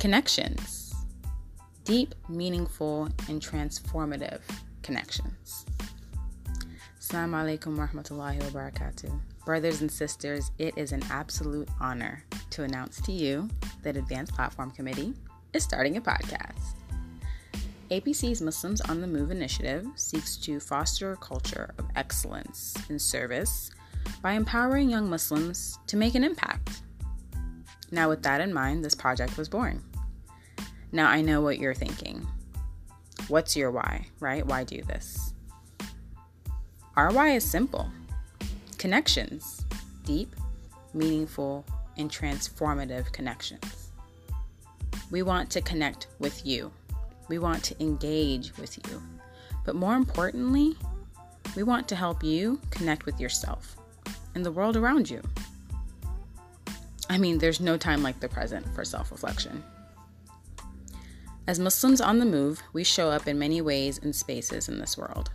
Connections deep, meaningful, and transformative connections. Assalamu alaikum warahmatullahi wabarakatuh. Brothers and sisters, it is an absolute honor to announce to you that Advanced Platform Committee is starting a podcast. APC's Muslims on the Move initiative seeks to foster a culture of excellence in service by empowering young Muslims to make an impact. Now, with that in mind, this project was born. Now, I know what you're thinking. What's your why, right? Why do this? Our why is simple connections, deep, meaningful, and transformative connections. We want to connect with you. We want to engage with you. But more importantly, we want to help you connect with yourself and the world around you. I mean, there's no time like the present for self reflection. As Muslims on the move, we show up in many ways and spaces in this world.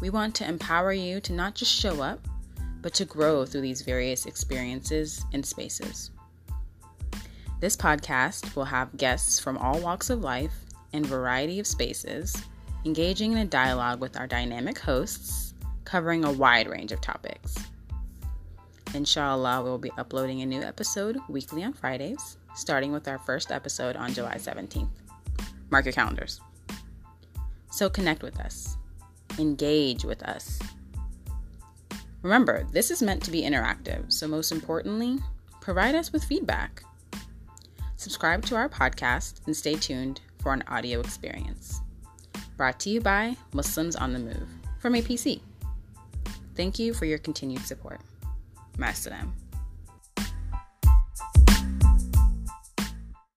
We want to empower you to not just show up, but to grow through these various experiences and spaces. This podcast will have guests from all walks of life and variety of spaces, engaging in a dialogue with our dynamic hosts, covering a wide range of topics. Inshallah, we will be uploading a new episode weekly on Fridays, starting with our first episode on July 17th. Mark your calendars. So connect with us, engage with us. Remember, this is meant to be interactive, so most importantly, provide us with feedback. Subscribe to our podcast and stay tuned for an audio experience. Brought to you by Muslims on the Move from APC. Thank you for your continued support. Master them.